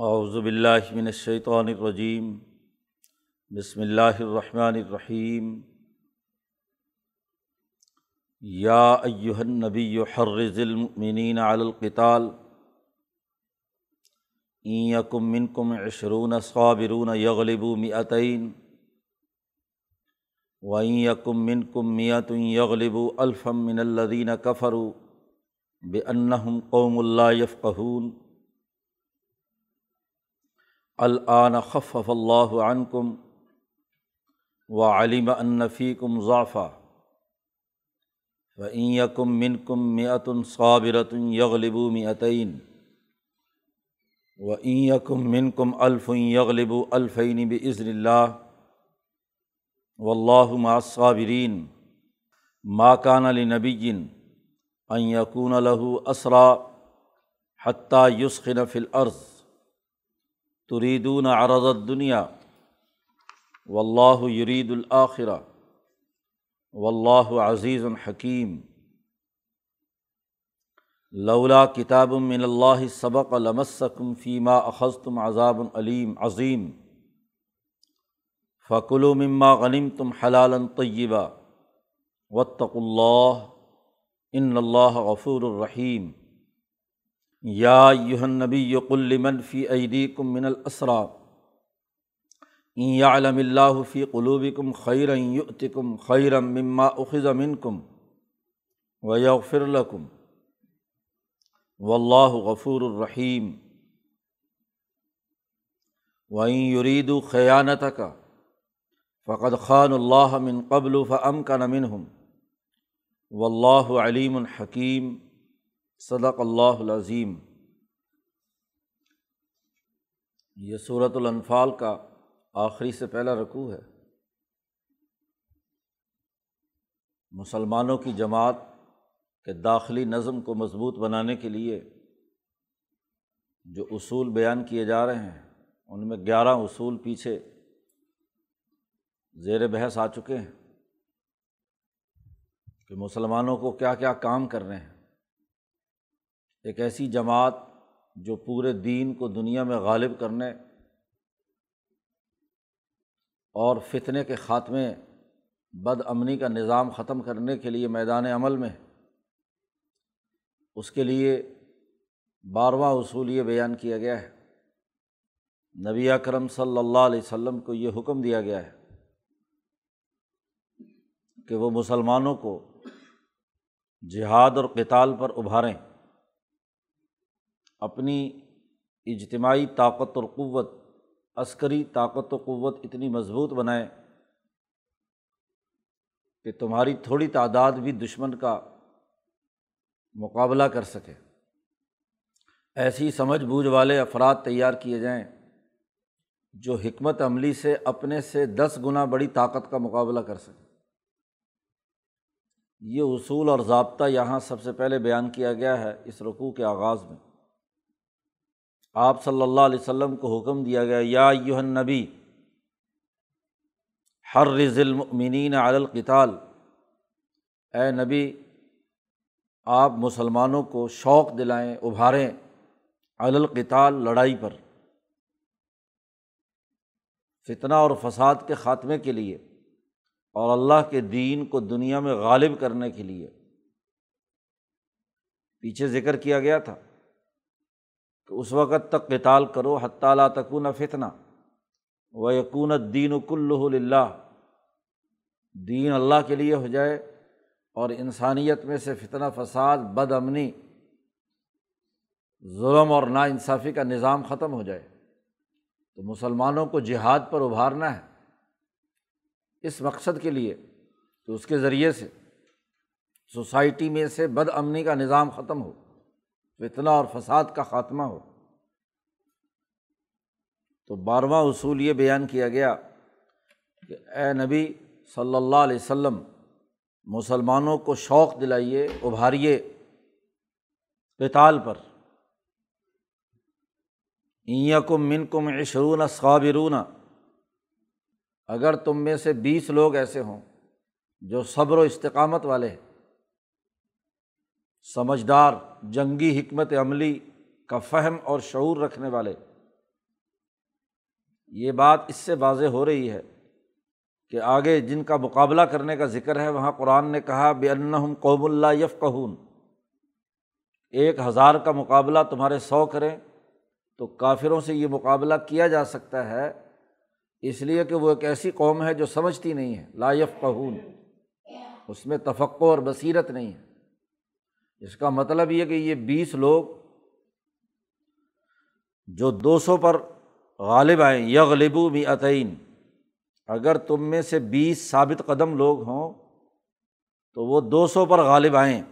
اعوذ باللہ من الشیطان الرجیم، بسم اللہ الرحمن الرحیم۔ یا ایہا النبی حرز المؤمنین علی القتال۔ ان یکم منکم عشرون صابرون یغلبوا مئتین۔ وََ یکم منکم میت یغلبوا الفا من الذین کفروا بأنہم قوم لا یفقہون۔ الآن خفف اللہ عنکم و علم انفیکم ضعفہ و یکم منکم میتن صابرۃ یغلب میتعین و یکم منکم الف یغلب الفین بزن اللہ و اللہ ماصابرین ماکان علی نبی جن یقون له اسرا حتیٰ یسخن فی تریدون عرض دنیا و اللہ یرید الآخرہ و اللہ عزیز الحکیم لولا کتاب من اللہ سبق لمسکم فیما اخذ تم عذاب العلیم عظیم فقل و مما غنیم تم حلال طیبہ وطق اللہ ان اللہ غفور الرحیم یا یہن نبی یقل فی عیدی کم من الاسرا یا علم اللہ فی قلوب کم خیرم یتکم خیرم مما اخذ من کم و یغفر الکم و اللہ غفور الرحیم وعین یرید خیانت کا فقد خان اللہ من قبل فم کا نمن ہم و اللہ علیم الحکیم صدق اللہ العظیم۔ یہ صورت الانفال کا آخری سے پہلا رقوع ہے۔ مسلمانوں کی جماعت کے داخلی نظم کو مضبوط بنانے کے لیے جو اصول بیان کیے جا رہے ہیں، ان میں گیارہ اصول پیچھے زیر بحث آ چکے ہیں کہ مسلمانوں کو کیا کیا کام کر رہے ہیں۔ ایک ایسی جماعت جو پورے دین کو دنیا میں غالب کرنے اور فتنے کے خاتمے، بد امنی کا نظام ختم کرنے کے لیے میدان عمل میں اس کے لیے بارہواں اصول یہ بیان کیا گیا ہے۔ نبی اکرم صلی اللہ علیہ وسلم کو یہ حکم دیا گیا ہے کہ وہ مسلمانوں کو جہاد اور کتال پر ابھاریں۔ اپنی اجتماعی طاقت اور قوت، عسکری طاقت و قوت اتنی مضبوط بنائیں کہ تمہاری تھوڑی تعداد بھی دشمن کا مقابلہ کر سکے۔ ایسی سمجھ بوجھ والے افراد تیار کیے جائیں جو حکمت عملی سے اپنے سے دس گنا بڑی طاقت کا مقابلہ کر سکیں۔ یہ اصول اور ضابطہ یہاں سب سے پہلے بیان کیا گیا ہے اس رقوع کے آغاز میں۔ آپ صلی اللہ علیہ وسلم کو حکم دیا گیا، یا یوہن نبی ہر رضلمنین القتال۔ اے نبی، آپ مسلمانوں کو شوق دلائیں، ابھاریں القتال لڑائی پر۔ فتنہ اور فساد کے خاتمے کے لیے اور اللہ کے دین کو دنیا میں غالب کرنے کے لیے۔ پیچھے ذکر کیا گیا تھا۔ کہ اس وقت تک کتال کرو حتیٰ تکون فتنہ و یقون دین و اللہ دین اللہ کے لیے ہو جائے اور انسانیت میں سے فتنہ، فساد، بد امنی، ظلم اور نا انصافی کا نظام ختم ہو جائے۔ تو مسلمانوں کو جہاد پر ابھارنا ہے۔ اس مقصد کے لیے تو اس کے ذریعے سے سوسائٹی میں سے بد امنی کا نظام ختم ہو۔ فتنہ اور فساد کا خاتمہ ہو۔ تو بارہواں اصول یہ بیان کیا گیا کہ اے نبی صلی اللہ علیہ و سلم مسلمانوں کو شوق دلائیے، ابھاریے پتال پر۔ کم من کم عشرون صابرون۔ اگر تم میں سے بیس لوگ ایسے ہوں جو صبر و استقامت والے ہیں، سمجھدار جنگی حکمت عملی کا فہم اور شعور رکھنے والے۔ یہ بات اس سے واضح ہو رہی ہے کہ آگے جن کا مقابلہ کرنے کا ذکر ہے، وہاں قرآن نے کہا بے ان اس کا مطلب یہ کہ یہ بیس لوگ جو دو سو پر غالب آئیں، یغلبو بھی عطعین اگر تم میں سے بیس ثابت قدم لوگ ہوں تو وہ دو سو پر غالب آئیں۔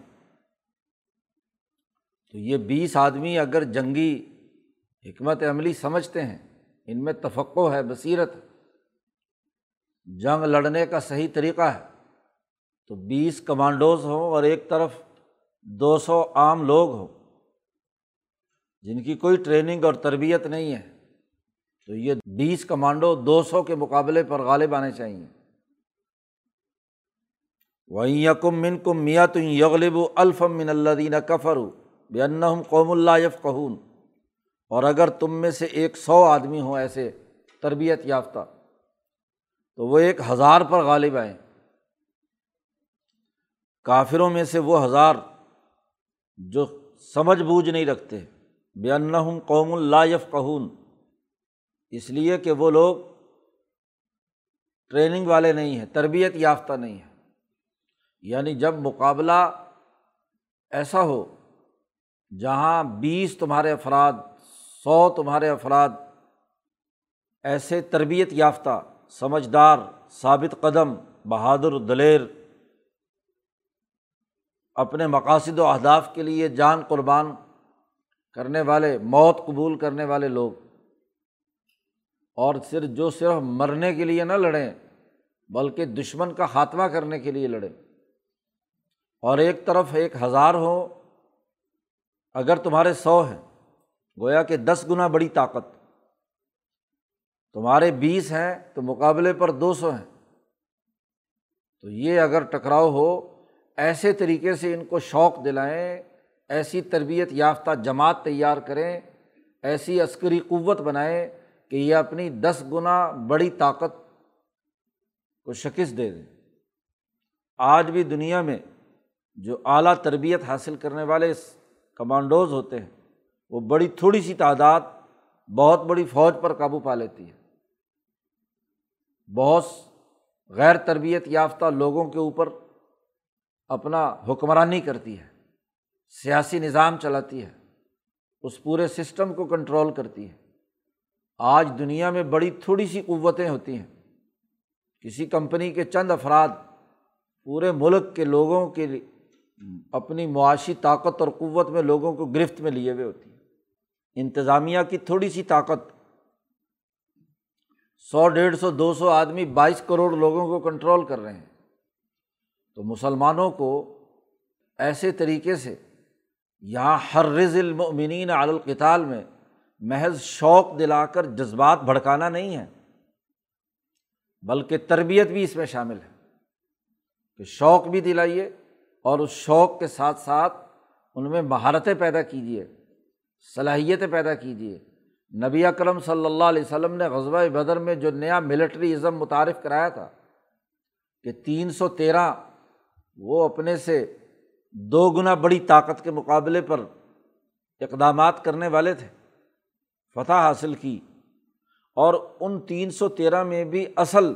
تو یہ بیس آدمی اگر جنگی حکمت عملی سمجھتے ہیں، ان میں تفقع ہے، بصیرت جنگ لڑنے کا صحیح طریقہ ہے۔ تو بیس کمانڈوز ہوں اور ایک طرف دو سو عام لوگ ہوں۔ جن کی کوئی ٹریننگ اور تربیت نہیں ہے۔ تو یہ بیس کمانڈو دو سو کے مقابلے پر غالب آنے چاہئیں۔ وہیں یکم من کم میاں تو یغلب الفم من اللہ دینہ کفر بے قوم اللہ یف قہون اور اگر تم میں سے ایک سو آدمی ہوں ایسے تربیت یافتہ، تو وہ ایک ہزار پر غالب آئیں۔ کافروں میں سے وہ ہزار جو سمجھ بوجھ نہیں رکھتے۔ بے ان قوم اللہ یف قہون اس لیے کہ وہ لوگ ٹریننگ والے نہیں ہیں، تربیت یافتہ نہیں ہے یعنی جب مقابلہ ایسا ہو جہاں بیس تمہارے افراد، سو تمہارے افراد ایسے تربیت یافتہ، سمجھدار، ثابت قدم، بہادر دلیر اپنے مقاصد و اہداف کے لیے جان قربان کرنے والے، موت قبول کرنے والے لوگ۔ اور صرف جو صرف مرنے کے لیے نہ لڑیں، بلکہ دشمن کا خاتمہ کرنے کے لیے لڑیں۔ اور ایک طرف ایک ہزار ہو، اگر تمہارے سو ہیں، گویا کہ دس گنا بڑی طاقت۔ تمہارے بیس ہیں، تو مقابلے پر دو سو ہیں۔ تو یہ اگر ٹکراؤ ہو ایسے طریقے سے ان کو شوق دلائیں، ایسی تربیت یافتہ جماعت تیار کریں، ایسی عسکری قوت بنائیں کہ یہ اپنی دس گنا بڑی طاقت کو شکست دے دیں۔ آج بھی دنیا میں جو اعلیٰ تربیت حاصل کرنے والے کمانڈوز ہوتے ہیں، وہ بڑی تھوڑی سی تعداد بہت بڑی فوج پر قابو پا لیتی ہے۔ بہت غیر تربیت یافتہ لوگوں کے اوپر اپنا حکمرانی کرتی ہے، سیاسی نظام چلاتی ہے، اس پورے سسٹم کو کنٹرول کرتی ہے۔ آج دنیا میں بڑی تھوڑی سی قوتیں ہوتی ہیں۔ کسی کمپنی کے چند افراد پورے ملک کے لوگوں کے اپنی معاشی طاقت اور قوت میں لوگوں کو گرفت میں لیے ہوئے ہوتی ہیں۔ انتظامیہ کی تھوڑی سی طاقت، سو ڈیڑھ سو دو سو آدمی، بائیس کروڑ لوگوں کو کنٹرول کر رہے ہیں۔ تو مسلمانوں کو ایسے طریقے سے یہاں ہر رز المؤمنین علی القتال میں محض شوق دلا کر جذبات بھڑکانا نہیں ہے، بلکہ تربیت بھی اس میں شامل ہے کہ شوق بھی دلائیے اور اس شوق کے ساتھ ساتھ ان میں مہارتیں پیدا کیجیے، صلاحیتیں پیدا کیجیے۔ نبی اکرم صلی اللہ علیہ وسلم نے غزبۂ بدر میں جو نیا ملٹری ازم متعارف کرایا تھا کہ تین سو تیرہ وہ اپنے سے دو گنا بڑی طاقت کے مقابلے پر اقدامات کرنے والے تھے، فتح حاصل کی۔ اور ان تین سو تیرہ میں بھی اصل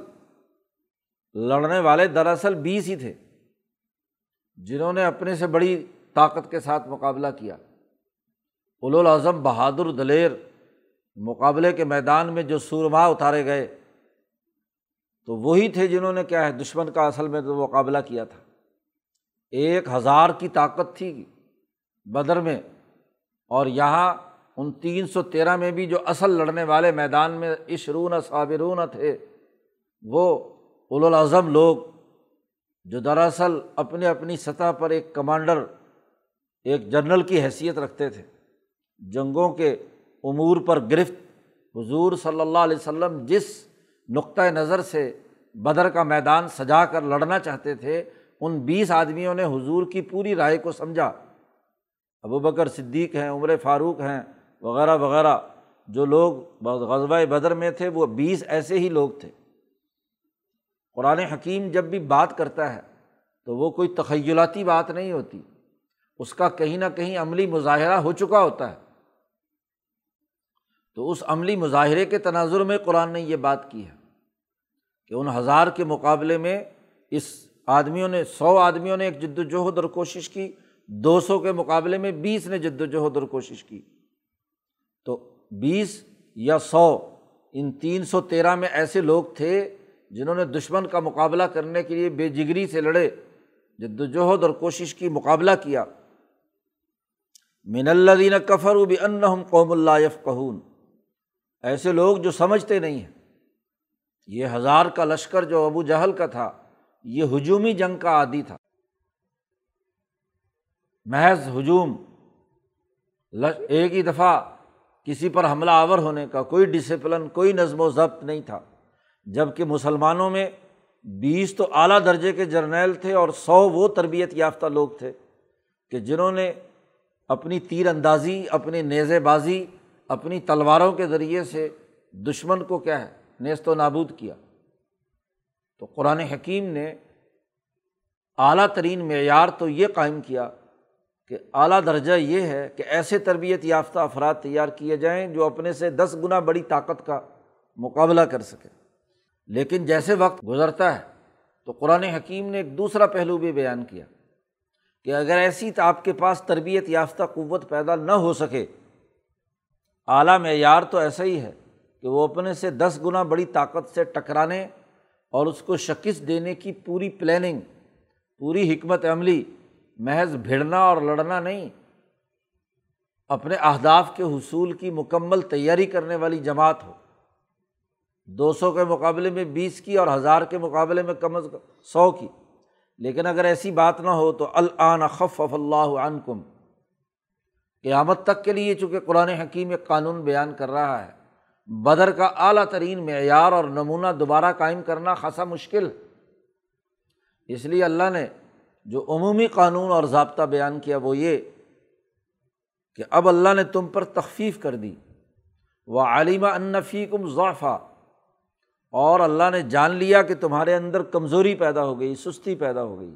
لڑنے والے دراصل بیس ہی تھے، جنہوں نے اپنے سے بڑی طاقت کے ساتھ مقابلہ کیا۔ الاظم بہادر دلیر مقابلے کے میدان میں جو سورما اتارے گئے، تو وہی تھے جنہوں نے کیا ہے، دشمن کا اصل میں تو مقابلہ کیا تھا۔ ایک ہزار کی طاقت تھی بدر میں اور یہاں ان تین سو تیرہ میں بھی جو اصل لڑنے والے میدان میں عشرون صابرون تھے، وہ الاظم لوگ جو دراصل اپنے اپنی سطح پر ایک کمانڈر، ایک جنرل کی حیثیت رکھتے تھے۔ جنگوں کے امور پر گرفت حضور صلی اللہ علیہ وسلم جس نقطۂ نظر سے بدر کا میدان سجا کر لڑنا چاہتے تھے ان بیس آدمیوں نے حضور کی پوری رائے کو سمجھا۔ ابو بکر صدیق ہیں، عمر فاروق ہیں، وغیرہ وغیرہ۔ جو لوگ غزبۂ بدر میں تھے، وہ بیس ایسے ہی لوگ تھے۔ قرآن حکیم جب بھی بات کرتا ہے، تو وہ کوئی تخیلاتی بات نہیں ہوتی۔ اس کا کہیں نہ کہیں عملی مظاہرہ ہو چکا ہوتا ہے۔ تو اس عملی مظاہرے کے تناظر میں قرآن نے یہ بات کی ہے کہ ان ہزار کے مقابلے میں اس آدمیوں نے، سو آدمیوں نے ایک جد وجہد اور کوشش کی۔ دو سو کے مقابلے میں بیس نے جد وجہد اور کوشش کی۔ تو بیس یا سو، ان تین سو تیرہ میں ایسے لوگ تھے جنہوں نے دشمن کا مقابلہ کرنے کے لیے بے جگری سے لڑے جد وجہد اور کوشش کی، مقابلہ کیا۔ من اللہ کفر و بھی ان یہ یہ ہجومی جنگ کا عادی تھا۔ محض ہجوم ایک ہی دفعہ کسی پر حملہ آور ہونے کا کوئی ڈسپلن کوئی نظم و ضبط نہیں تھا۔ جبکہ مسلمانوں میں بیس تو اعلیٰ درجے کے جرنیل تھے اور سو وہ تربیت یافتہ لوگ تھے کہ جنہوں نے اپنی تیر اندازی اپنی نیزے بازی، اپنی تلواروں کے ذریعے سے دشمن کو کیا ہے، نیست و نابود کیا۔ تو قرآن حکیم نے اعلیٰ ترین معیار تو یہ قائم کیا کہ اعلیٰ درجہ یہ ہے کہ ایسے تربیت یافتہ افراد تیار کیے جائیں جو اپنے سے دس گنا بڑی طاقت کا مقابلہ کر سکے لیکن جیسے وقت گزرتا ہے تو قرآن حکیم نے ایک دوسرا پہلو بھی بیان کیا کہ اگر ایسی آپ کے پاس تربیت یافتہ قوت پیدا نہ ہو سکے، اعلیٰ معیار تو ایسا ہی ہے کہ وہ اپنے سے دس گنا بڑی طاقت سے ٹکرانے اور اس کو شکست دینے کی پوری پلاننگ پوری حکمت عملی، محض بھیڑنا اور لڑنا نہیں، اپنے اہداف کے حصول کی مکمل تیاری کرنے والی جماعت ہو۔ دو سو کے مقابلے میں بیس کی اور ہزار کے مقابلے میں کم از کم سو کی۔ لیکن اگر ایسی بات نہ ہو تو العن خف اللہ عنکم۔ قیامت تک کے لیے چونکہ قرآن حکیم ایک قانون بیان کر رہا ہے۔ بدر کا اعلیٰ ترین معیار اور نمونہ دوبارہ قائم کرنا خاصا مشکل۔ اس لیے اللہ نے جو عمومی قانون اور ضابطہ بیان کیا وہ یہ کہ اب اللہ نے تم پر تخفیف کر دی۔ وہ عالمہ انفی کم ضعفہ اور اللہ نے جان لیا کہ تمہارے اندر کمزوری پیدا ہو گئی، سستی پیدا ہو گئی۔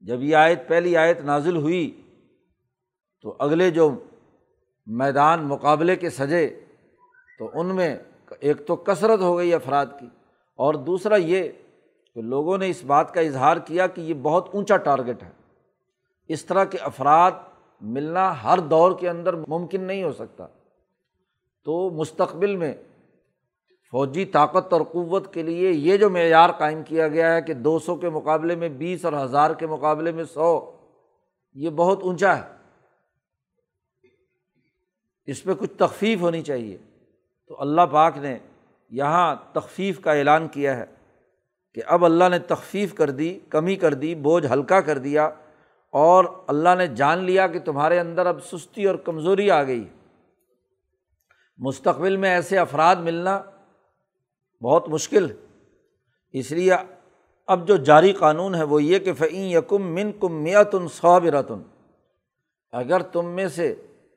جب یہ آیت پہلی آیت نازل ہوئی تو اگلے جو میدان مقابلے کے سجے تو ان میں ایک تو کثرت ہو گئی افراد کی اور دوسرا یہ کہ لوگوں نے اس بات کا اظہار کیا کہ یہ بہت اونچا ٹارگیٹ ہے۔ اس طرح کے افراد ملنا ہر دور کے اندر ممکن نہیں ہو سکتا۔ تو مستقبل میں فوجی طاقت اور قوت کے لیے یہ جو معیار قائم کیا گیا ہے کہ دو سو کے مقابلے میں بیس اور ہزار کے مقابلے میں سو، یہ بہت اونچا ہے۔ اس پہ کچھ تخفیف ہونی چاہیے۔ تو اللہ پاک نے یہاں تخفیف کا اعلان کیا ہے کہ اب اللہ نے تخفیف کر دی، کمی کر دی، بوجھ ہلکا کر دیا اور اللہ نے جان لیا کہ تمہارے اندر اب سستی اور کمزوری آ گئی مستقبل میں ایسے افراد ملنا بہت مشکل اس لیے اب جو جاری قانون ہے وہ یہ کہ فعین یکم من کم میتن صابرتن اگر تم میں سے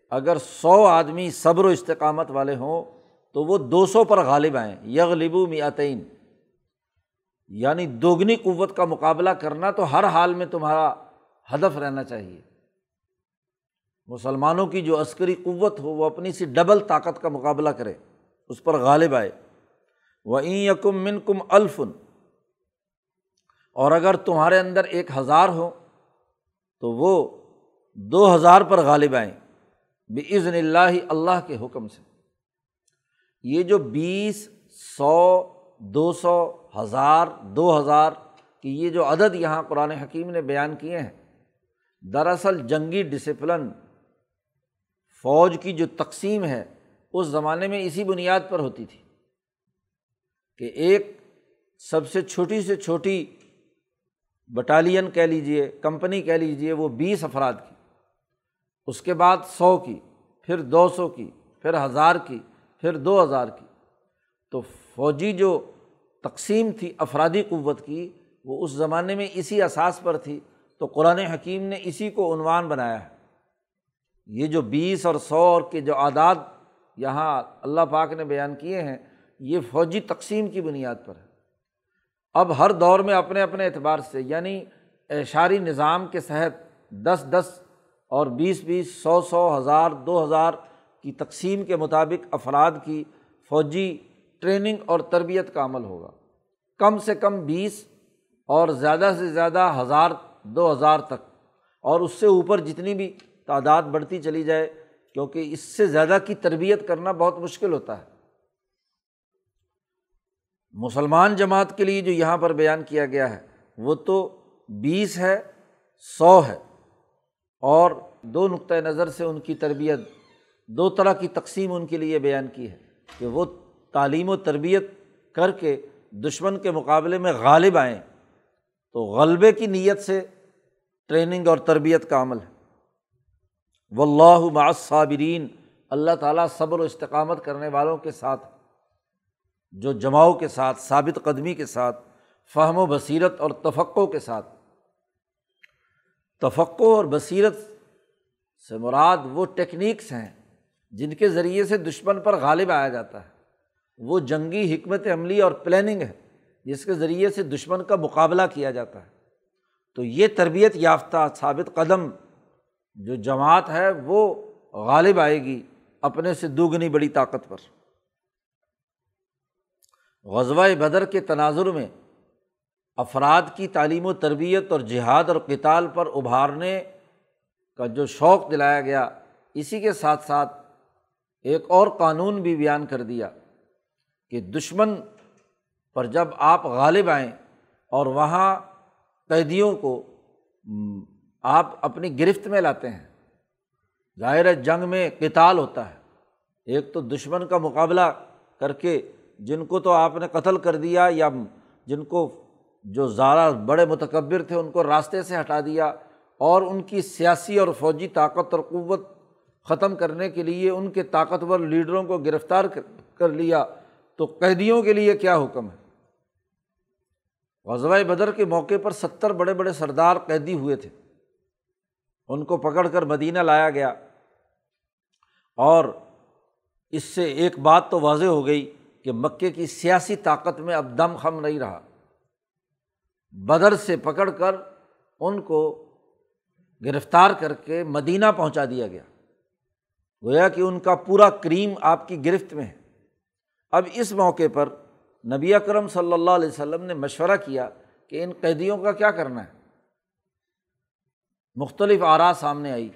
اگر سو آدمی صبر و استقامت والے ہوں تو وہ دو سو پر غالب آئیں۔ یغلبو میاتین یعنی دوگنی قوت کا مقابلہ کرنا تو ہر حال میں تمہارا ہدف رہنا چاہیے۔ مسلمانوں کی جو عسکری قوت ہو، وہ اپنی سی ڈبل طاقت کا مقابلہ کرے، اس پر غالب آئے۔ وہ این یکم من کم الفن اور اگر تمہارے اندر ایک ہزار ہو، تو وہ دو ہزار پر غالب آئیں۔ بزن اللہ اللہ کے حکم سے۔ یہ جو بیس، سو، دو سو، ہزار، دو ہزار کی یہ جو عدد یہاں قرآن حکیم نے بیان کیے ہیں، دراصل جنگی ڈسپلن فوج کی جو تقسیم ہے، اس زمانے میں اسی بنیاد پر ہوتی تھی کہ ایک سب سے چھوٹی سے چھوٹی بٹالین کہہ لیجیے کمپنی کہہ لیجیے وہ بیس افراد کی، اس کے بعد سو کی، پھر دو سو کی، پھر ہزار کی پھر دو ہزار کی۔ تو فوجی جو تقسیم تھی، افرادی قوت کی، وہ اس زمانے میں اسی اساس پر تھی۔ تو قرآن حکیم نے اسی کو عنوان بنایا ہے۔ یہ جو بیس اور سو اور کے جو اعداد یہاں اللہ پاک نے بیان کیے ہیں، یہ فوجی تقسیم کی بنیاد پر ہے۔ اب ہر دور میں اپنے اپنے اعتبار سے یعنی اعشاری نظام کے تحت دس دس اور بیس بیس سو سو ہزار دو ہزار کی تقسیم کے مطابق افراد کی فوجی ٹریننگ اور تربیت کا عمل ہوگا۔ کم سے کم بیس اور زیادہ سے زیادہ ہزار، دو ہزار تک۔ اور اس سے اوپر جتنی بھی تعداد بڑھتی چلی جائے، کیونکہ اس سے زیادہ کی تربیت کرنا بہت مشکل ہوتا ہے۔ مسلمان جماعت کے لیے جو یہاں پر بیان کیا گیا ہے، وہ تو بیس ہے، سو ہے۔ اور دو نقطۂ نظر سے ان کی تربیت دو طرح کی تقسیم ان کے لیے بیان کی ہے کہ وہ تعلیم و تربیت کر کے دشمن کے مقابلے میں غالب آئیں تو غلبے کی نیت سے ٹریننگ اور تربیت کا عمل ہے۔ و اللہ معصابرین اللہ تعالیٰ صبر و استقامت کرنے والوں کے ساتھ جو جماؤ کے ساتھ، ثابت قدمی کے ساتھ، فہم و بصیرت اور تفقع کے ساتھ۔ تفقع اور بصیرت سے مراد وہ ٹیکنیکس ہیں جن کے ذریعے سے دشمن پر غالب آیا جاتا ہے۔ وہ جنگی حکمت عملی اور پلاننگ ہے، جس کے ذریعے سے دشمن کا مقابلہ کیا جاتا ہے۔ تو یہ تربیت یافتہ ثابت قدم جو جماعت ہے، وہ غالب آئے گی اپنے سے دوگنی بڑی طاقت پر۔ غزوہ بدر کے تناظر میں افراد کی تعلیم و تربیت اور جہاد اور کتال پر ابھارنے کا جو شوق دلایا گیا، اسی کے ساتھ ساتھ ایک اور قانون بھی بیان کر دیا کہ دشمن پر جب آپ غالب آئیں اور وہاں قیدیوں کو آپ اپنی گرفت میں لاتے ہیں، ظاہر جنگ میں کتال ہوتا ہے۔ ایک تو دشمن کا مقابلہ کر کے جن کو تو آپ نے قتل کر دیا یا جن کو جو زیادہ بڑے متکبر تھے ان کو راستے سے ہٹا دیا اور ان کی سیاسی اور فوجی طاقت اور قوت ختم کرنے کے لیے ان کے طاقتور لیڈروں کو گرفتار کر لیا، تو قیدیوں کے لیے کیا حکم ہے؟ غزوہ بدر کے موقع پر ستر بڑے بڑے سردار قیدی ہوئے تھے۔ ان کو پکڑ کر مدینہ لایا گیا۔ اور اس سے ایک بات تو واضح ہو گئی کہ مکے کی سیاسی طاقت میں اب دم خم نہیں رہا۔ بدر سے پکڑ کر ان کو گرفتار کر کے مدینہ پہنچا دیا گیا۔ گویا کہ ان کا پورا کریم آپ کی گرفت میں ہے۔ اب اس موقع پر نبی اکرم صلی اللہ علیہ وسلم نے مشورہ کیا کہ ان قیدیوں کا کیا کرنا ہے۔ مختلف آرا سامنے آئی۔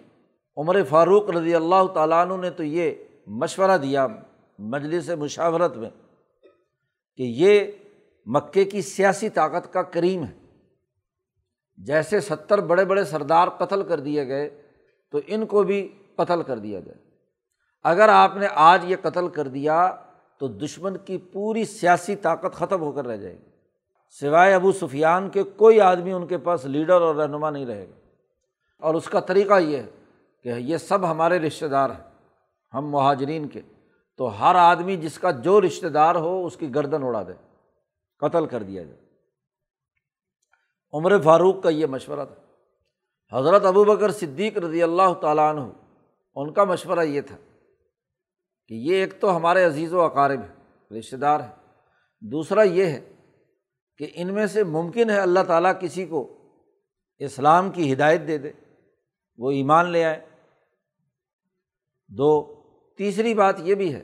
عمر فاروق رضی اللہ تعالیٰ عنہ نے تو یہ مشورہ دیا مجلس مشاورت میں کہ یہ مکے کی سیاسی طاقت کا کریم ہے۔ جیسے ستر بڑے بڑے سردار قتل کر دیے گئے تو ان کو بھی قتل کر دیا جائے۔ اگر آپ نے آج یہ قتل کر دیا تو دشمن کی پوری سیاسی طاقت ختم ہو کر رہ جائے گی۔ سوائے ابو سفیان کے کوئی آدمی ان کے پاس لیڈر اور رہنما نہیں رہے گا۔ اور اس کا طریقہ یہ ہے کہ یہ سب ہمارے رشتہ دار ہیں، ہم مہاجرین کے۔ تو ہر آدمی جس کا جو رشتہ دار ہو، اس کی گردن اڑا دے، قتل کر دیا جائے۔ عمر فاروق کا یہ مشورہ تھا۔ حضرت ابو بکر صدیق رضی اللہ تعالیٰ عنہ، ان کا مشورہ یہ تھا۔ کہ یہ ایک تو ہمارے عزیز و اقارب ہے رشتہ دار ہے دوسرا یہ ہے کہ ان میں سے ممکن ہے اللہ تعالیٰ کسی کو اسلام کی ہدایت دے دے، وہ ایمان لے آئے۔ دو، تیسری بات یہ بھی ہے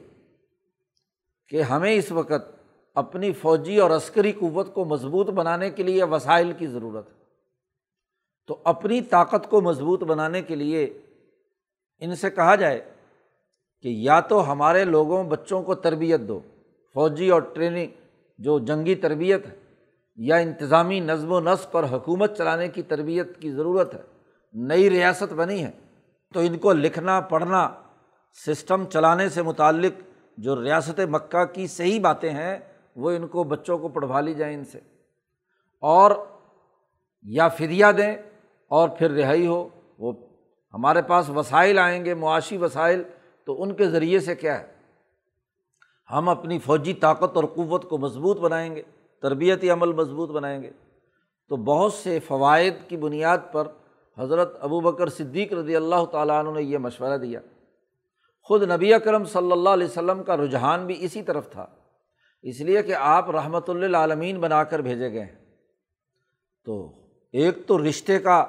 کہ ہمیں اس وقت اپنی فوجی اور عسکری قوت کو مضبوط بنانے کے لیے وسائل کی ضرورت ہے۔ تو اپنی طاقت کو مضبوط بنانے کے لیے ان سے کہا جائے کہ یا تو ہمارے لوگوں، بچوں کو تربیت دو، فوجی اور ٹریننگ، جو جنگی تربیت ہے، یا انتظامی نظم و نسق اور حکومت چلانے کی تربیت کی ضرورت ہے، نئی ریاست بنی ہے، تو ان کو لکھنا، پڑھنا، سسٹم چلانے سے متعلق جو ریاست مکہ کی صحیح باتیں ہیں، وہ ان کو بچوں کو پڑھوا لی جائیں ان سے۔ اور یا فدیہ دیں اور پھر رہائی ہو، وہ ہمارے پاس وسائل آئیں گے، معاشی وسائل تو ان کے ذریعے سے کیا ہے؟ ہم اپنی فوجی طاقت اور قوت کو مضبوط بنائیں گے، تربیتی عمل مضبوط بنائیں گے۔ تو بہت سے فوائد کی بنیاد پر حضرت ابو بکر صدیق رضی اللہ تعالیٰ عنہ نے یہ مشورہ دیا۔ خود نبی اکرم صلی اللہ علیہ وسلم کا رجحان بھی اسی طرف تھا، اس لیے کہ آپ رحمۃ اللہ عالمین بنا کر بھیجے گئے ہیں۔ تو ایک تو رشتے کا،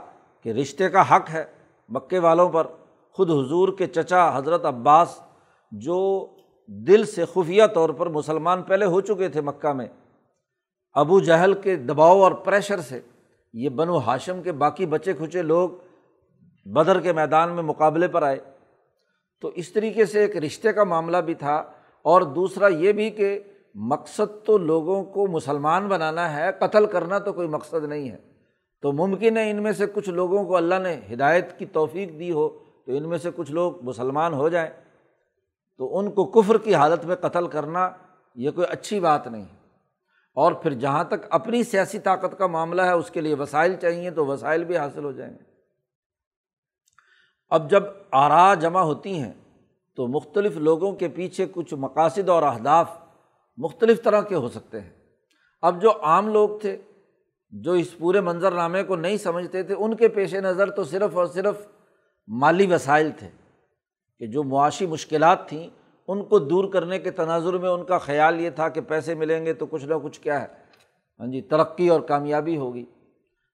کہ رشتے کا حق ہے مکے والوں پر خود حضور کے چچا حضرت عباس جو دل سے خفیہ طور پر مسلمان پہلے ہو چکے تھے مکہ میں، ابو جہل کے دباؤ اور پریشر سے، یہ بنو ہاشم کے باقی بچے کھچے لوگ بدر کے میدان میں مقابلے پر آئے۔ تو اس طریقے سے ایک رشتے کا معاملہ بھی تھا اور دوسرا یہ بھی کہ مقصد تو لوگوں کو مسلمان بنانا ہے، قتل کرنا تو کوئی مقصد نہیں ہے۔ تو ممکن ہے ان میں سے کچھ لوگوں کو اللہ نے ہدایت کی توفیق دی ہو۔ تو ان میں سے کچھ لوگ مسلمان ہو جائیں تو ان کو کفر کی حالت میں قتل کرنا یہ کوئی اچھی بات نہیں اور پھر جہاں تک اپنی سیاسی طاقت کا معاملہ ہے، اس کے لیے وسائل چاہیے تو وسائل بھی حاصل ہو جائیں گے۔ اب جب آرا جمع ہوتی ہیں تو مختلف لوگوں کے پیچھے کچھ مقاصد اور اہداف مختلف طرح کے ہو سکتے ہیں۔ اب جو عام لوگ تھے، جو اس پورے منظر نامے کو نہیں سمجھتے تھے، ان کے پیش نظر تو صرف اور صرف مالی وسائل تھے کہ جو معاشی مشکلات تھیں، ان کو دور کرنے کے تناظر میں ان کا خیال یہ تھا کہ پیسے ملیں گے تو کچھ نہ کچھ کیا ہے۔ ہاں جی ترقی اور کامیابی ہوگی۔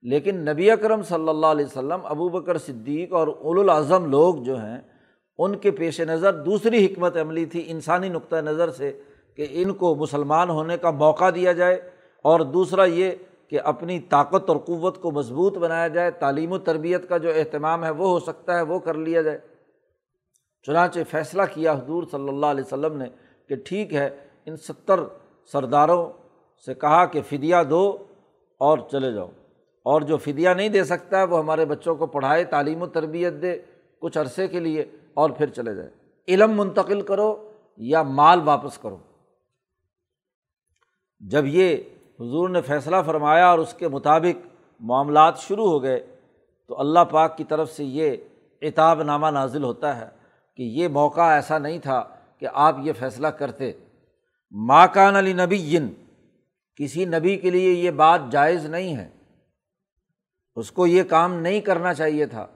لیکن نبی اکرم صلی اللہ علیہ وسلم، ابو بکر صدیق اور اول الاظم لوگ جو ہیں، ان کے پیش نظر دوسری حکمت عملی تھی، انسانی نقطۂ نظر سے کہ ان کو مسلمان ہونے کا موقع دیا جائے۔ اور دوسرا یہ کہ اپنی طاقت اور قوت کو مضبوط بنایا جائے، تعلیم و تربیت کا جو اہتمام ہے وہ ہو سکتا ہے، وہ کر لیا جائے۔ چنانچہ فیصلہ کیا حضور صلی اللہ علیہ وسلم نے کہ ٹھیک ہے، ان ستر سرداروں سے کہا کہ فدیہ دو اور چلے جاؤ۔ اور جو فدیہ نہیں دے سکتا ہے وہ ہمارے بچوں کو پڑھائے، تعلیم و تربیت دے کچھ عرصے کے لیے اور پھر چلے جائے۔ علم منتقل کرو یا مال واپس کرو۔ جب یہ حضور نے فیصلہ فرمایا اور اس کے مطابق معاملات شروع ہو گئے، تو اللہ پاک کی طرف سے یہ اعتاب نامہ نازل ہوتا ہے کہ یہ موقع ایسا نہیں تھا کہ آپ یہ فیصلہ کرتے۔ ماں کان علی نبی کسی نبی کے لیے یہ بات جائز نہیں ہے۔ اس کو یہ کام نہیں کرنا چاہیے تھا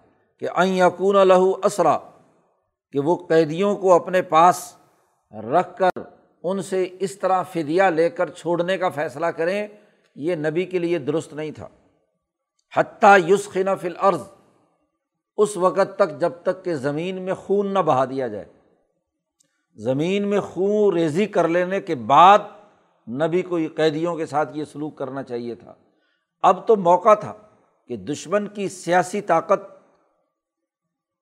کہ این یقون الہو اسرا، کہ وہ قیدیوں کو اپنے پاس رکھ کر ان سے اس طرح فدیہ لے کر چھوڑنے کا فیصلہ کریں، یہ نبی کے لیے درست نہیں تھا۔ حتیٰ یسخن فل عرض اس وقت تک جب تک کہ زمین میں خون نہ بہا دیا جائے۔ زمین میں خون ریزی کر لینے کے بعد نبی کو قیدیوں کے ساتھ یہ سلوک کرنا چاہیے تھا۔ اب تو موقع تھا کہ دشمن کی سیاسی طاقت،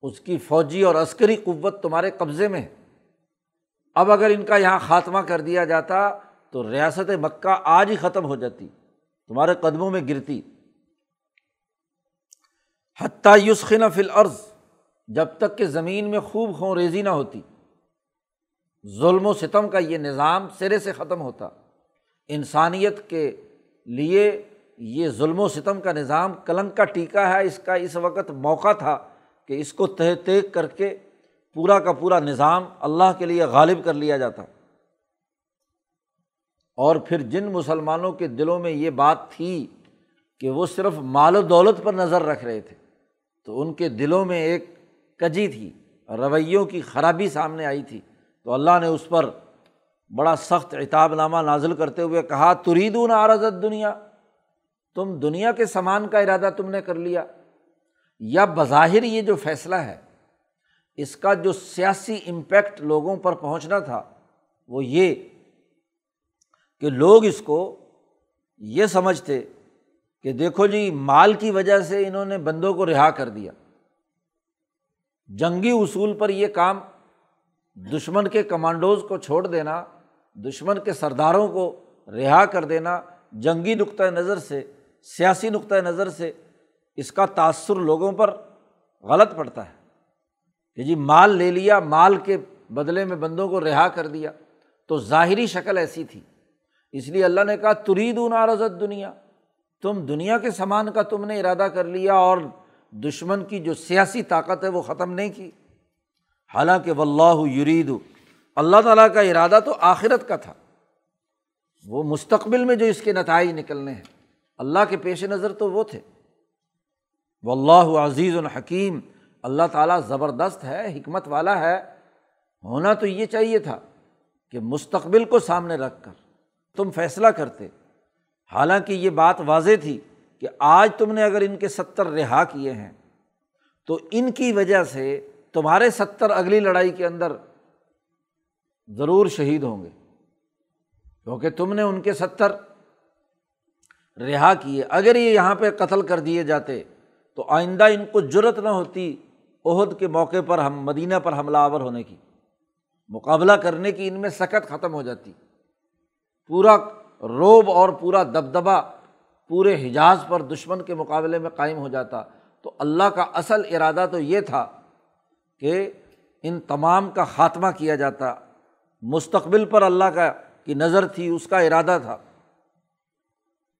اس کی فوجی اور عسکری قوت تمہارے قبضے میں ہے۔ اب اگر ان کا یہاں خاتمہ کر دیا جاتا تو ریاست مکہ آج ہی ختم ہو جاتی، تمہارے قدموں میں گرتی۔ حتیٰ یسخن فل عرض جب تک کہ زمین میں خوب خوں ریزی نہ ہوتی۔ ظلم و ستم کا یہ نظام سرے سے ختم ہوتا۔ انسانیت کے لیے یہ ظلم و ستم کا نظام کلنگ کا ٹیکا ہے، اس کا اس وقت موقع تھا کہ اس کو تہ تیک کر کے پورا کا پورا نظام اللہ کے لیے غالب کر لیا جاتا۔ اور پھر جن مسلمانوں کے دلوں میں یہ بات تھی کہ وہ صرف مال و دولت پر نظر رکھ رہے تھے، تو ان کے دلوں میں ایک کجی تھی، رویوں کی خرابی سامنے آئی تھی۔ تو اللہ نے اس پر بڑا سخت اعتاب نامہ نازل کرتے ہوئے کہا، تریدون آرزت دنیا تم دنیا کے سامان کا ارادہ تم نے کر لیا۔ یا بظاہر یہ جو فیصلہ ہے اس کا جو سیاسی امپیکٹ لوگوں پر پہنچنا تھا، وہ یہ کہ لوگ اس کو یہ سمجھتے کہ دیکھو جی مال کی وجہ سے انہوں نے بندوں کو رہا کر دیا۔ جنگی اصول پر یہ کام دشمن کے کمانڈوز کو چھوڑ دینا، دشمن کے سرداروں کو رہا کر دینا، جنگی نقطۂ نظر سے، سیاسی نقطۂ نظر سے اس کا تأثر لوگوں پر غلط پڑتا ہے۔ کہ جی مال لے لیا، مال کے بدلے میں بندوں کو رہا کر دیا۔ تو ظاہری شکل ایسی تھی۔ اس لیے اللہ نے کہا ترید نارزت دنیا تم دنیا کے سامان کا تم نے ارادہ کر لیا اور دشمن کی جو سیاسی طاقت ہے وہ ختم نہیں کی۔ حالانکہ و اللہ یرید، اللہ تعالیٰ کا ارادہ تو آخرت کا تھا۔ وہ مستقبل میں جو اس کے نتائج نکلنے ہیں۔ اللہ کے پیش نظر تو وہ تھے۔ و اللہ عزیز الحکیم اللہ تعالیٰ زبردست ہے، حکمت والا ہے، ہونا تو یہ چاہیے تھا کہ مستقبل کو سامنے رکھ کر تم فیصلہ کرتے۔ حالانکہ یہ بات واضح تھی کہ آج تم نے اگر ان کے ستر رہا کیے ہیں، تو ان کی وجہ سے تمہارے ستر اگلی لڑائی کے اندر ضرور شہید ہوں گے۔ کیونکہ تم نے ان کے ستر رہا کیے۔ اگر یہ یہاں پہ قتل کر دیے جاتے، تو آئندہ ان کو جرت نہ ہوتی عہد کے موقع پر ہم مدینہ پر حملہ آور ہونے کی، مقابلہ کرنے کی ان میں سکت ختم ہو جاتی۔ پورا روب اور پورا دبدبا پورے حجاز پر دشمن کے مقابلے میں قائم ہو جاتا۔ تو اللہ کا اصل ارادہ تو یہ تھا کہ ان تمام کا خاتمہ کیا جاتا۔ مستقبل پر اللہ کا کی نظر تھی، اس کا ارادہ تھا۔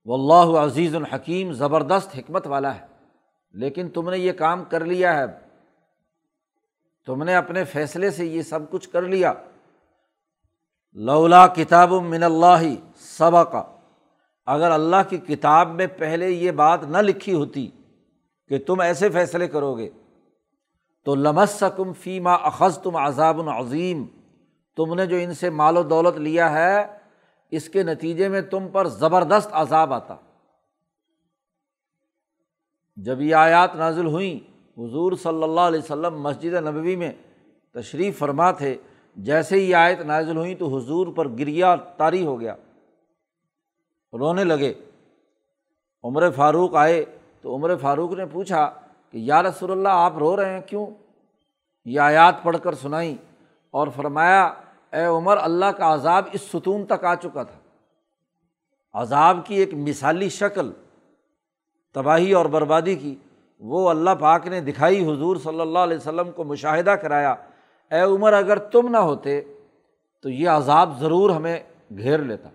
وہ اللہ عزیز الحکیم زبردست حکمت والا ہے۔ لیکن تم نے یہ کام کر لیا ہے۔ تم نے اپنے فیصلے سے یہ سب کچھ کر لیا۔ لولا کتاب من اللہ صبا کا اگر اللہ کی کتاب میں پہلے یہ بات نہ لکھی ہوتی کہ تم ایسے فیصلے کرو گے، تو لمس کم فیما اخذ تم عذاب العظیم تم نے جو ان سے مال و دولت لیا ہے، اس کے نتیجے میں تم پر زبردست عذاب آتا۔ جب یہ آیات نازل ہوئیں حضور صلی اللہ علیہ وسلم مسجد نبوی میں تشریف فرما تھے۔ جیسے ہی آیت نازل ہوئیں تو حضور پر گریا طاری ہو گیا۔ رونے لگے۔ عمر فاروق آئے تو عمر فاروق نے پوچھا کہ یا رسول اللہ آپ رو رہے ہیں کیوں؟ یہ آیات پڑھ کر سنائیں اور فرمایا، اے عمر، اللہ کا عذاب اس ستون تک آ چکا تھا۔ عذاب کی ایک مثالی شکل، تباہی اور بربادی کی۔ وہ اللہ پاک نے دکھائی حضور صلی اللہ علیہ وسلم کو مشاہدہ کرایا، اے عمر اگر تم نہ ہوتے تو یہ عذاب ضرور ہمیں گھیر لیتا۔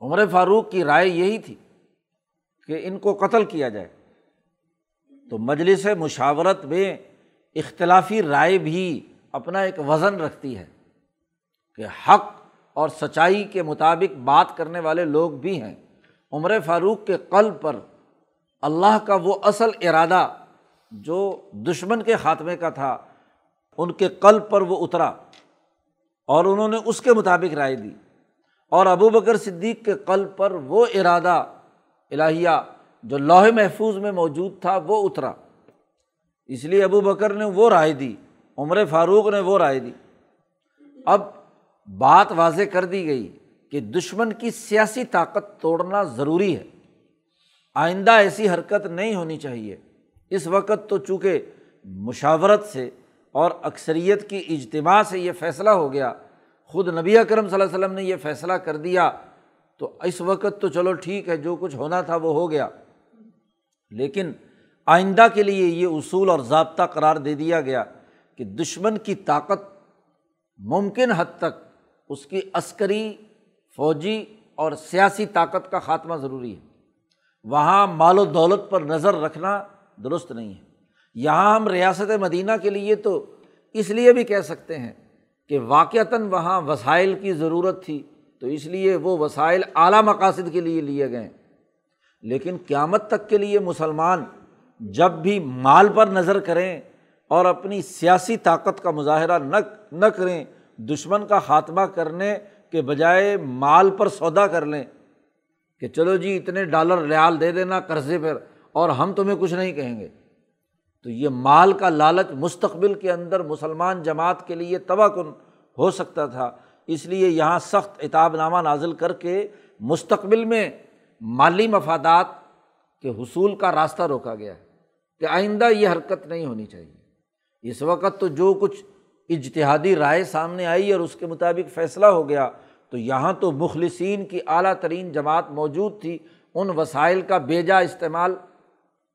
عمر فاروق کی رائے یہی تھی کہ ان کو قتل کیا جائے۔ تو مجلس مشاورت میں اختلافی رائے بھی اپنا ایک وزن رکھتی ہے کہ حق اور سچائی کے مطابق بات کرنے والے لوگ بھی ہیں۔ عمر فاروق کے قلب پر اللہ کا وہ اصل ارادہ جو دشمن کے خاتمے کا تھا، ان کے قلب پر وہ اترا اور انہوں نے اس کے مطابق رائے دی۔ اور ابو بکر صدیق کے قلب پر وہ ارادہ الہیہ جو لوہے محفوظ میں موجود تھا، وہ اترا۔ اس لیے ابو بکر نے وہ رائے دی، عمر فاروق نے وہ رائے دی۔ اب بات واضح کر دی گئی کہ دشمن کی سیاسی طاقت توڑنا ضروری ہے۔ آئندہ ایسی حرکت نہیں ہونی چاہیے۔ اس وقت تو چونکہ مشاورت سے اور اکثریت کی اجتماع سے یہ فیصلہ ہو گیا، خود نبی اکرم صلی اللہ علیہ وسلم نے یہ فیصلہ کر دیا، تو اس وقت تو چلو ٹھیک ہے، جو کچھ ہونا تھا وہ ہو گیا۔ لیکن آئندہ کے لیے یہ اصول اور ضابطہ قرار دے دیا گیا کہ دشمن کی طاقت ممکن حد تک اس کی عسکری، فوجی اور سیاسی طاقت کا خاتمہ ضروری ہے۔ وہاں مال و دولت پر نظر رکھنا درست نہیں ہے۔ یہاں ہم ریاست مدینہ کے لیے تو اس لیے بھی کہہ سکتے ہیں کہ واقعتاً وہاں وسائل کی ضرورت تھی، تو اس لیے وہ وسائل اعلیٰ مقاصد کے لیے لیے گئے۔ لیکن قیامت تک کے لیے مسلمان جب بھی مال پر نظر کریں اور اپنی سیاسی طاقت کا مظاہرہ نہ نہ کریں، دشمن کا خاتمہ کرنے کے بجائے مال پر سودا کر لیں کہ چلو جی اتنے ڈالر ریال دے دینا قرضے پر اور ہم تمہیں کچھ نہیں کہیں گے۔ تو یہ مال کا لالچ مستقبل کے اندر مسلمان جماعت کے لیے تباہ کن ہو سکتا تھا۔ اس لیے یہاں سخت اطاب نامہ نازل کر کے مستقبل میں مالی مفادات کے حصول کا راستہ روکا گیا ہے کہ آئندہ یہ حرکت نہیں ہونی چاہیے۔ اس وقت تو جو کچھ اجتہادی رائے سامنے آئی اور اس کے مطابق فیصلہ ہو گیا تو یہاں تو مخلصین کی اعلیٰ ترین جماعت موجود تھی، ان وسائل کا بیجا استعمال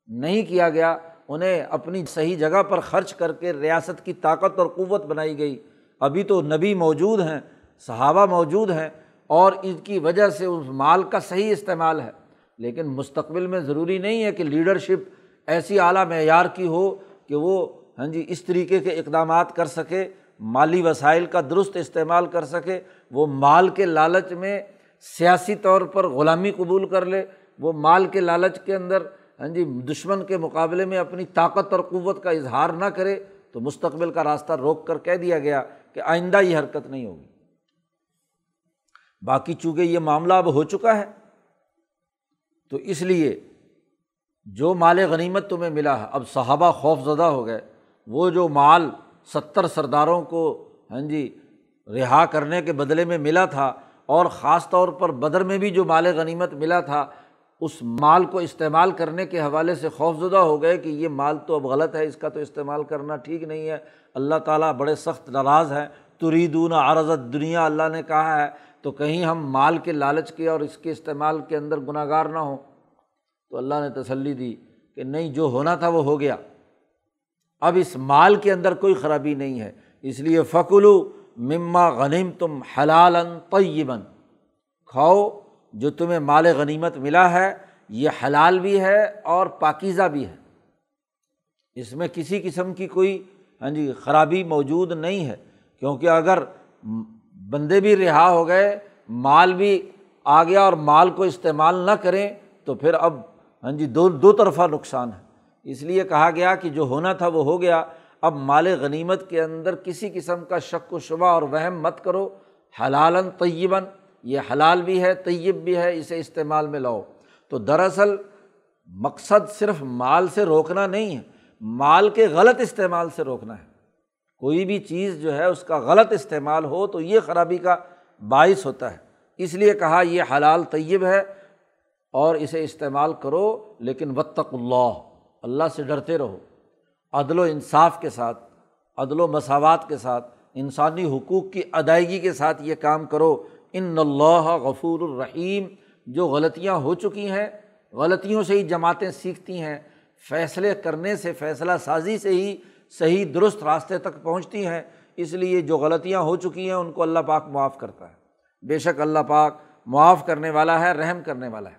نہیں کیا گیا، انہیں اپنی صحیح جگہ پر خرچ کر کے ریاست کی طاقت اور قوت بنائی گئی۔ ابھی تو نبی موجود ہیں، صحابہ موجود ہیں اور ان کی وجہ سے اس مال کا صحیح استعمال ہے۔ لیکن مستقبل میں ضروری نہیں ہے کہ لیڈرشپ ایسی اعلیٰ معیار کی ہو کہ وہ ہاں جی اس طریقے کے اقدامات کر سکے۔ مالی وسائل کا درست استعمال کر سکے، وہ مال کے لالچ میں سیاسی طور پر غلامی قبول کر لے، وہ مال کے لالچ کے اندر ہاں جی دشمن کے مقابلے میں اپنی طاقت اور قوت کا اظہار نہ کرے، تو مستقبل کا راستہ روک کر کہہ دیا گیا کہ آئندہ یہ حرکت نہیں ہوگی۔ باقی چونکہ یہ معاملہ اب ہو چکا ہے، تو اس لیے جو مال غنیمت تمہیں ملا ہے اب صحابہ خوف زدہ ہو گئے، وہ جو مال ستر سرداروں کو ہاں جی رہا کرنے کے بدلے میں ملا تھا اور خاص طور پر بدر میں بھی جو مال غنیمت ملا تھا، اس مال کو استعمال کرنے کے حوالے سے خوف زدہ ہو گئے کہ یہ مال تو اب غلط ہے، اس کا تو استعمال کرنا ٹھیک نہیں ہے۔ اللہ تعالیٰ بڑے سخت ناراض ہیں۔ تریدون عرضت دنیا اللہ نے کہا ہے، تو کہیں ہم مال کے لالچ کے اور اس کے استعمال کے اندر گناہ گار نہ ہوں۔ تو اللہ نے تسلی دی کہ نہیں، جو ہونا تھا وہ ہو گیا۔ اب اس مال کے اندر کوئی خرابی نہیں ہے۔ اس لیے فکلو مما غنیم تم حلال طیباً۔ کھاؤ جو تمہیں مال غنیمت ملا ہے، یہ حلال بھی ہے اور پاکیزہ بھی ہے۔ اس میں کسی قسم کی کوئی ہاں جی خرابی موجود نہیں ہے۔ کیونکہ اگر بندے بھی رہا ہو گئے، مال بھی آ گیا اور مال کو استعمال نہ کریں، تو پھر اب ہاں جی دو دو طرفہ نقصان ہے۔ اس لیے کہا گیا کہ جو ہونا تھا وہ ہو گیا۔ اب مال غنیمت کے اندر کسی قسم کا شک و شبہ اور وہم مت کرو۔ حلالً طیباً، یہ حلال بھی ہے، طیب بھی ہے، اسے استعمال میں لاؤ۔ تو دراصل مقصد صرف مال سے روکنا نہیں ہے، مال کے غلط استعمال سے روکنا ہے۔ کوئی بھی چیز جو ہے، اس کا غلط استعمال ہو تو یہ خرابی کا باعث ہوتا ہے۔ اس لیے کہا یہ حلال طیب ہے اور اسے استعمال کرو، لیکن وطق اللہ۔ اللہ سے ڈرتے رہو۔ عدل و انصاف کے ساتھ، عدل و مساوات کے ساتھ، انسانی حقوق کی ادائیگی کے ساتھ یہ کام کرو۔ ان اللہ غفور الرحیم۔ جو غلطیاں ہو چکی ہیں، غلطیوں سے ہی جماعتیں سیکھتی ہیں۔ فیصلے کرنے سے، فیصلہ سازی سے ہی صحیح، درست راستے تک پہنچتی ہیں۔ اس لیے جو غلطیاں ہو چکی ہیں، ان کو اللہ پاک معاف کرتا ہے۔ بے شک اللہ پاک معاف کرنے والا ہے، رحم کرنے والا ہے۔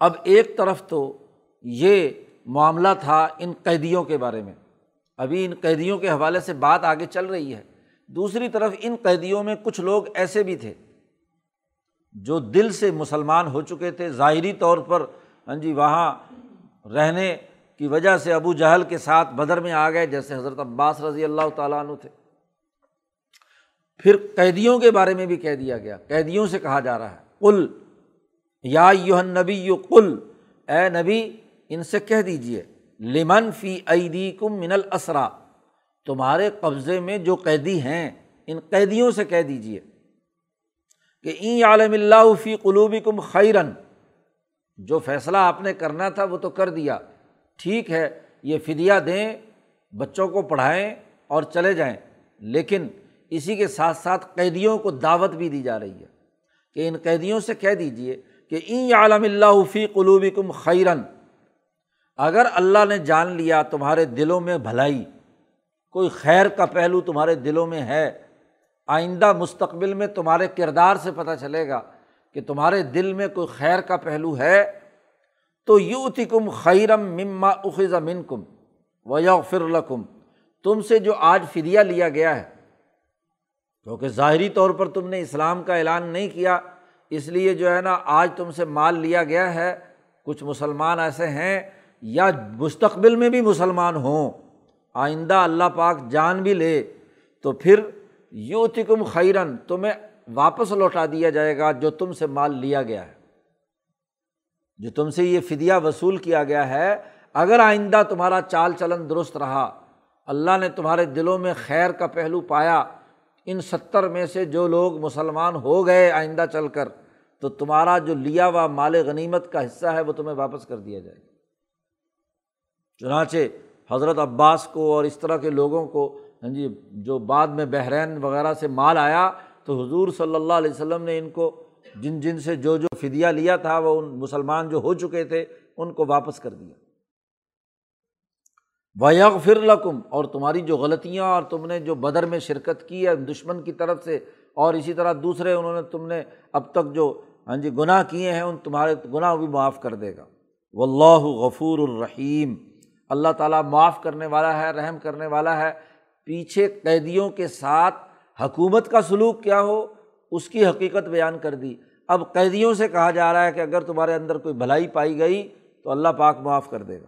اب ایک طرف تو یہ معاملہ تھا ان قیدیوں کے بارے میں۔ ابھی ان قیدیوں کے حوالے سے بات آگے چل رہی ہے۔ دوسری طرف ان قیدیوں میں کچھ لوگ ایسے بھی تھے جو دل سے مسلمان ہو چکے تھے۔ ظاہری طور پر ہاں جی وہاں رہنے کی وجہ سے ابو جہل کے ساتھ بدر میں آ گئے، جیسے حضرت عباس رضی اللہ تعالیٰ عنہ تھے۔ پھر قیدیوں کے بارے میں بھی کہہ دیا گیا۔ قیدیوں سے کہا جا رہا ہے کل یا یوہن نبی یو کل اے نبی ان سے کہہ دیجیے لمن فی عیدی کم من الاسرا، تمہارے قبضے میں جو قیدی ہیں، ان قیدیوں سے کہہ دیجیے کہ این عالم اللہ فی قلوبی کم خیرن جو فیصلہ آپ نے کرنا تھا وہ تو کر دیا۔ ٹھیک ہے، یہ فدیہ دیں، بچوں کو پڑھائیں اور چلے جائیں۔ لیکن اسی کے ساتھ ساتھ قیدیوں کو دعوت بھی دی جا رہی ہے کہ ان قیدیوں سے کہہ دیجیے کہ این عالم اللہ فی قلوبی کم خیرن اگر اللہ نے جان لیا تمہارے دلوں میں بھلائی، کوئی خیر کا پہلو تمہارے دلوں میں ہے، آئندہ مستقبل میں تمہارے کردار سے پتہ چلے گا کہ تمہارے دل میں کوئی خیر کا پہلو ہے، تو یو کم خیرم مما اخذ من کم و یغفر تم سے جو آج فدیہ لیا گیا ہے۔ کیونکہ ظاہری طور پر تم نے اسلام کا اعلان نہیں کیا، اس لیے جو ہے نا، آج تم سے مال لیا گیا ہے۔ کچھ مسلمان ایسے ہیں یا مستقبل میں بھی مسلمان ہوں، آئندہ اللہ پاک جان بھی لے، تو پھر یو تکم خیرن، تمہیں واپس لوٹا دیا جائے گا جو تم سے مال لیا گیا ہے۔ جو تم سے یہ فدیہ وصول کیا گیا ہے، اگر آئندہ تمہارا چال چلن درست رہا، اللہ نے تمہارے دلوں میں خیر کا پہلو پایا، ان ستر میں سے جو لوگ مسلمان ہو گئے آئندہ چل کر، تو تمہارا جو لیا ہوا مال غنیمت کا حصہ ہے، وہ تمہیں واپس کر دیا جائے گا۔ چنانچہ حضرت عباس کو اور اس طرح کے لوگوں کو ہاں جی جو بعد میں بحرین وغیرہ سے مال آیا تو حضور صلی اللہ علیہ وسلم نے ان کو جن جن سے جو جو فدیہ لیا تھا، وہ ان مسلمان جو ہو چکے تھے، ان کو واپس کر دیا۔ ویغ فر لکم اور تمہاری جو غلطیاں اور تم نے جو بدر میں شرکت کی ہے دشمن کی طرف سے، اور اسی طرح دوسرے انہوں نے تم نے اب تک جو ہاں جی گناہ کیے ہیں، ان تمہارے گناہ بھی معاف کر دے گا۔ و اللہ غفور الرحیم اللہ تعالیٰ معاف کرنے والا ہے، رحم کرنے والا ہے۔ پیچھے قیدیوں کے ساتھ حکومت کا سلوک کیا ہو، اس کی حقیقت بیان کر دی۔ اب قیدیوں سے کہا جا رہا ہے کہ اگر تمہارے اندر کوئی بھلائی پائی گئی تو اللہ پاک معاف کر دے گا۔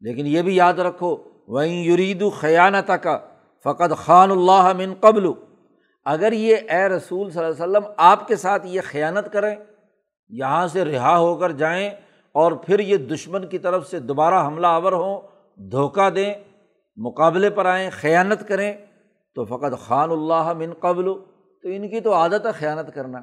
لیکن یہ بھی یاد رکھو وہیں یرید خیانت کا فقط خان اللہ من قبل۔ اگر یہ اے رسول صلی اللہ علیہ وسلم آپ کے ساتھ یہ خیانت کریں، یہاں سے رہا ہو کر جائیں اور پھر یہ دشمن کی طرف سے دوبارہ حملہ آور ہوں، دھوکہ دیں، مقابلے پر آئیں، خیانت کریں، تو فقط خان اللہ من قبل، تو ان کی تو عادت ہے خیانت کرنا۔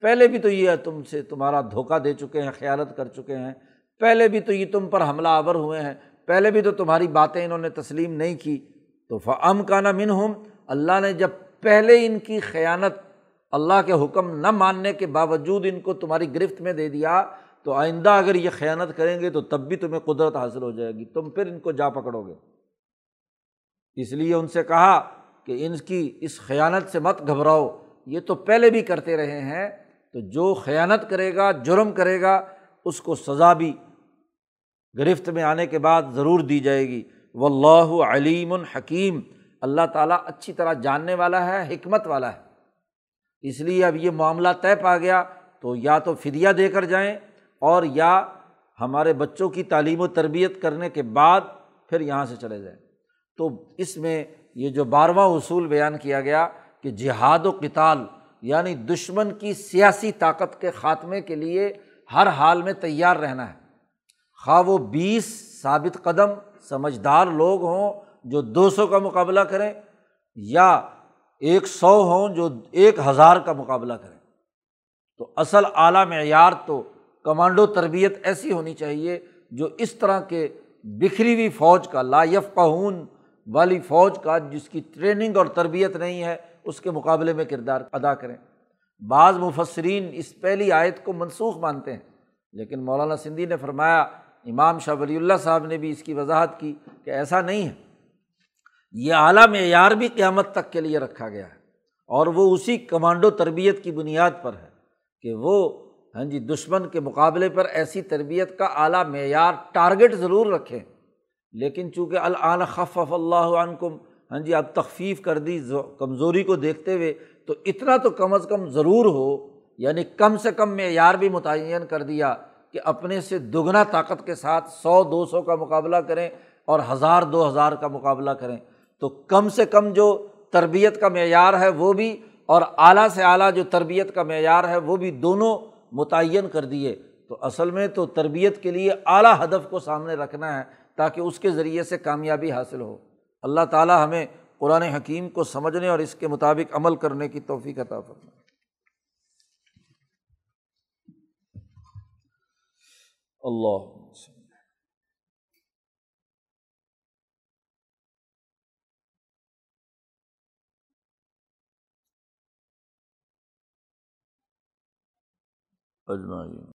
پہلے بھی تو یہ تم سے تمہارا دھوکہ دے چکے ہیں خیالت کر چکے ہیں۔ پہلے بھی تو یہ تم پر حملہ آور ہوئے ہیں۔ پہلے بھی تو تمہاری باتیں انہوں نے تسلیم نہیں کی۔ تو فعم کا نہ من ہوں اللہ نے جب پہلے ان کی خیانت اللہ کے حکم نہ ماننے کے باوجود ان کو تمہاری گرفت میں دے دیا تو آئندہ اگر یہ خیانت کریں گے تو تب بھی تمہیں قدرت حاصل ہو جائے گی، تم پھر ان کو جا پکڑو گے۔ اس لیے ان سے کہا کہ ان کی اس خیانت سے مت گھبراؤ، یہ تو پہلے بھی کرتے رہے ہیں۔ تو جو خیانت کرے گا، جرم کرے گا، اس کو سزا بھی گرفت میں آنے کے بعد ضرور دی جائے گی۔ و اللہ علیم الحکیم اللہ تعالیٰ اچھی طرح جاننے والا ہے، حکمت والا ہے۔ اس لیے اب یہ معاملہ طے پا گیا تو یا تو فدیہ دے کر جائیں اور یا ہمارے بچوں کی تعلیم و تربیت کرنے کے بعد پھر یہاں سے چلے جائیں۔ تو اس میں یہ جو بارہواں اصول بیان کیا گیا کہ جہاد و کتال یعنی دشمن کی سیاسی طاقت کے خاتمے کے لیے ہر حال میں تیار رہنا ہے۔ خواہ وہ بیس ثابت قدم سمجھدار لوگ ہوں جو دو سو کا مقابلہ کریں یا ایک سو ہوں جو ایک ہزار کا مقابلہ کریں۔ تو اصل اعلیٰ معیار تو کمانڈو تربیت ایسی ہونی چاہیے جو اس طرح کے بکھری ہوئی فوج کا، لا قہون والی فوج کا، جس کی ٹریننگ اور تربیت نہیں ہے، اس کے مقابلے میں کردار ادا کریں۔ بعض مفسرین اس پہلی آیت کو منسوخ مانتے ہیں، لیکن مولانا سندھی نے فرمایا، امام شاہ ولی اللہ صاحب نے بھی اس کی وضاحت کی کہ ایسا نہیں ہے۔ یہ اعلیٰ معیار بھی قیامت تک کے لیے رکھا گیا ہے اور وہ اسی کمانڈو تربیت کی بنیاد پر ہے کہ وہ ہاں جی دشمن کے مقابلے پر ایسی تربیت کا اعلیٰ معیار ٹارگیٹ ضرور رکھیں۔ لیکن چونکہ العن خف اللہ عنکم ہاں جی اب تخفیف کر دی کمزوری کو دیکھتے ہوئے، تو اتنا تو کم از کم ضرور ہو یعنی کم سے کم معیار بھی متعین کر دیا کہ اپنے سے دگنا طاقت کے ساتھ سو، دو سو کا مقابلہ کریں اور ہزار، دو ہزار کا مقابلہ کریں۔ تو کم سے کم جو تربیت کا معیار ہے وہ بھی، اور اعلیٰ سے اعلیٰ جو تربیت کا معیار ہے وہ بھی، دونوں متعین کر دیے، تو اصل میں تو تربیت کے لیے اعلیٰ ہدف کو سامنے رکھنا ہے تاکہ اس کے ذریعے سے کامیابی حاصل ہو۔ اللہ تعالیٰ ہمیں قرآن حکیم کو سمجھنے اور اس کے مطابق عمل کرنے کی توفیق عطا فرمائے۔ اللہ اجمعین